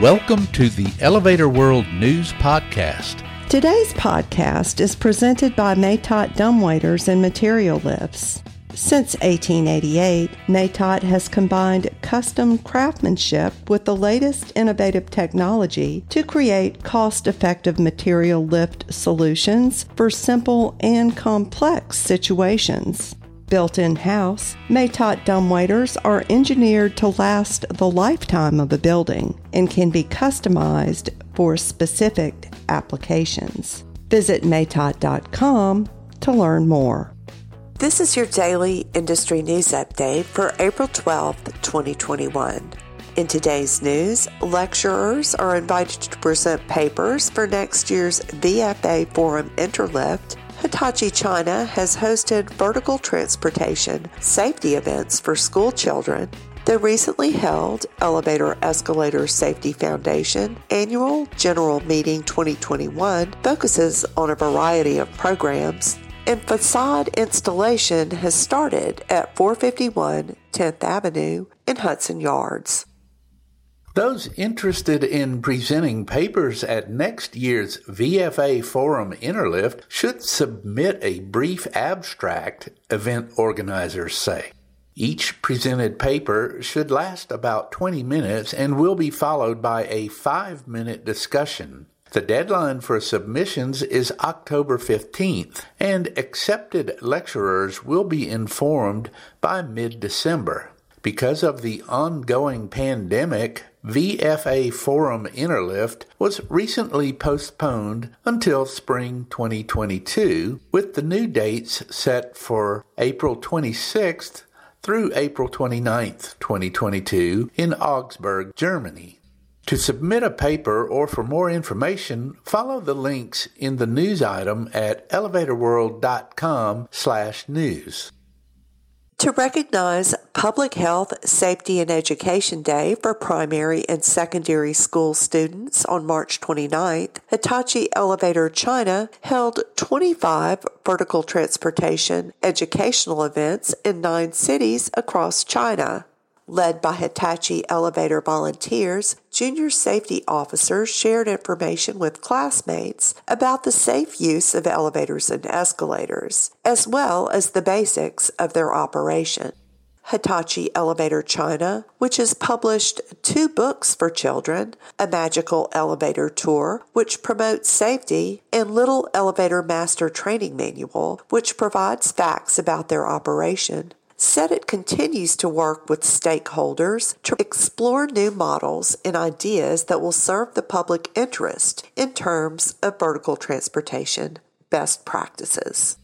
Welcome to the Elevator World News Podcast. Today's podcast is presented by Matot Dumbwaiters and Material Lifts. Since 1888, Matot has combined custom craftsmanship with the latest innovative technology to create cost effective material lift solutions for simple and complex situations. Built in house, Matot dumbwaiters are engineered to last the lifetime of a building and can be customized for specific applications. Visit matot.com to learn more. This is your daily industry news update for April 12, 2021. In today's news, lecturers are invited to present papers for next year's VFA Forum Interlift Hitachi China has hosted vertical transportation safety events for school children. The recently held Elevator Escalator Safety Foundation annual General Meeting 2021 focuses on a variety of programs, and facade installation has started at 451 10th Avenue in Hudson Yards. Those interested in presenting papers at next year's VFA Forum Interlift should submit a brief abstract, event organizers say. Each presented paper should last about 20 minutes and will be followed by a five minute discussion. The deadline for submissions is October 15th, and accepted lecturers will be informed by mid December. Because of the ongoing pandemic, VFA Forum Interlift was recently postponed until spring 2022, with the new dates set for April 26th through April 29th, 2022 in Augsburg, Germany. To submit a paper or for more information, follow the links in the news item at elevatorworld.com/news to recognize Public Health, Safety, and Education Day for primary and secondary school students on March 29th, Hitachi Elevator China held 25 vertical transportation educational events in nine cities across China. Led by Hitachi elevator volunteers, junior safety officers shared information with classmates about the safe use of elevators and escalators, as well as the basics of their operation. Hitachi Elevator China, which has published two books for children A Magical Elevator Tour, which promotes safety, and Little Elevator Master Training Manual, which provides facts about their operation, said it continues to work with stakeholders to explore new models and ideas that will serve the public interest in terms of vertical transportation best practices.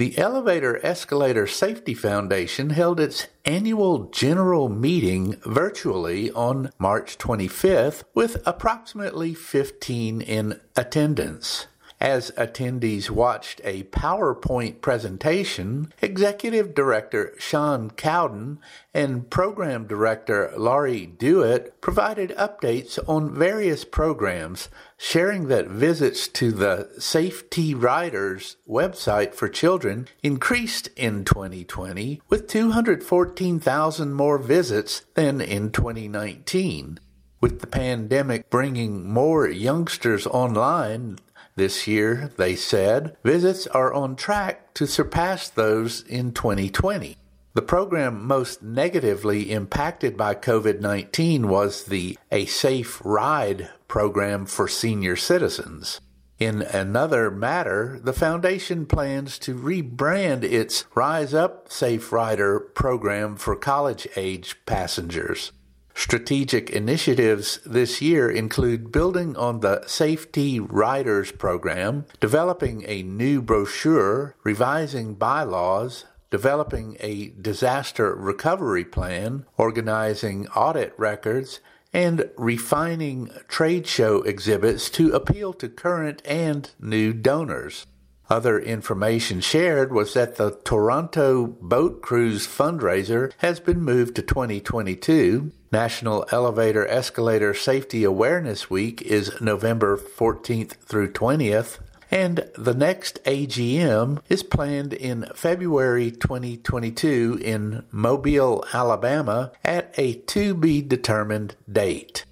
The Elevator Escalator Safety Foundation held its annual general meeting virtually on March 25th with approximately 15 in attendance. As attendees watched a PowerPoint presentation, Executive Director Sean Cowden and Program Director Laurie Dewitt provided updates on various programs, sharing that visits to the Safety Riders website for children increased in 2020 with 214,000 more visits than in 2019. With the pandemic bringing more youngsters online, this year, they said, visits are on track to surpass those in 2020. The program most negatively impacted by COVID 19 was the A Safe Ride program for senior citizens. In another matter, the foundation plans to rebrand its Rise Up Safe Rider program for college age passengers. Strategic initiatives this year include building on the Safety Riders program, developing a new brochure, revising bylaws, developing a disaster recovery plan, organizing audit records, and refining trade show exhibits to appeal to current and new donors. Other information shared was that the Toronto Boat Cruise fundraiser has been moved to 2022. National Elevator Escalator Safety Awareness Week is November 14th through 20th. And the next AGM is planned in February 2022 in Mobile, Alabama at a to be determined date.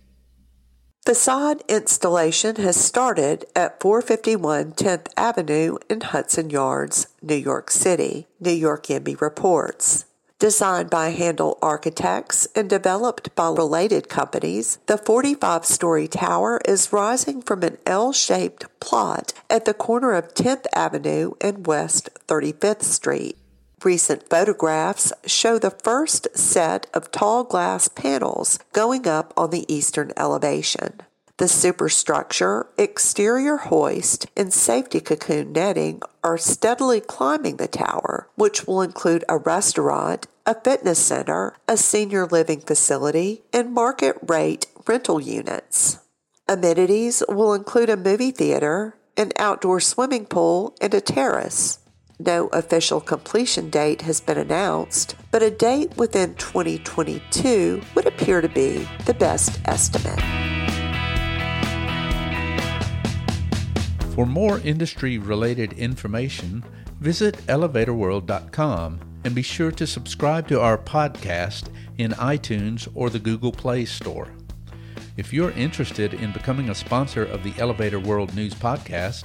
Facade installation has started at 451 10th Avenue in Hudson Yards, New York City, New York YIMBY reports. Designed by Handel Architects and developed by related companies, the 45 story tower is rising from an L shaped plot at the corner of 10th Avenue and West 35th Street. Recent photographs show the first set of tall glass panels going up on the eastern elevation. The superstructure, exterior hoist, and safety cocoon netting are steadily climbing the tower, which will include a restaurant, a fitness center, a senior living facility, and market rate rental units. Amenities will include a movie theater, an outdoor swimming pool, and a terrace. No official completion date has been announced, but a date within 2022 would appear to be the best estimate. For more industry related information, visit elevatorworld.com and be sure to subscribe to our podcast in iTunes or the Google Play Store. If you're interested in becoming a sponsor of the Elevator World News Podcast,